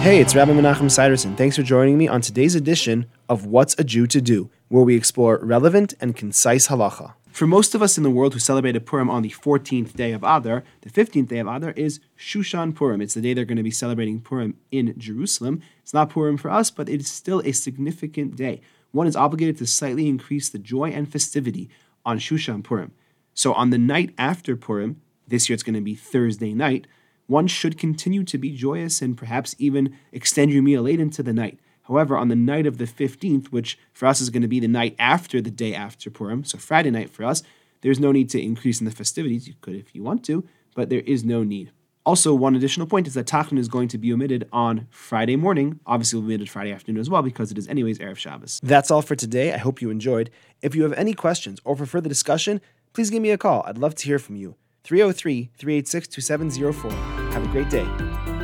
Hey, it's Rabbi Menachem Siderson. Thanks for joining me on today's edition of What's a Jew to Do, where we explore relevant and concise halacha. For most of us in the world who celebrated Purim on the 14th day of Adar, the 15th day of Adar is Shushan Purim. It's the day they're going to be celebrating Purim in Jerusalem. It's not Purim for us, but it is still a significant day. One is obligated to slightly increase the joy and festivity on Shushan Purim. So on the night after Purim, this year it's going to be Thursday night, one should continue to be joyous and perhaps even extend your meal late into the night. However, on the night of the 15th, which for us is going to be the night after the day after Purim, so Friday night for us, there's no need to increase in the festivities. You could if you want to, but there is no need. Also, one additional point is that Tachanun is going to be omitted on Friday morning. Obviously, we'll be omitted Friday afternoon as well because it is anyways Erev Shabbos. That's all for today. I hope you enjoyed. If you have any questions or for further discussion, please give me a call. I'd love to hear from you. 303 386 2704. Have a great day.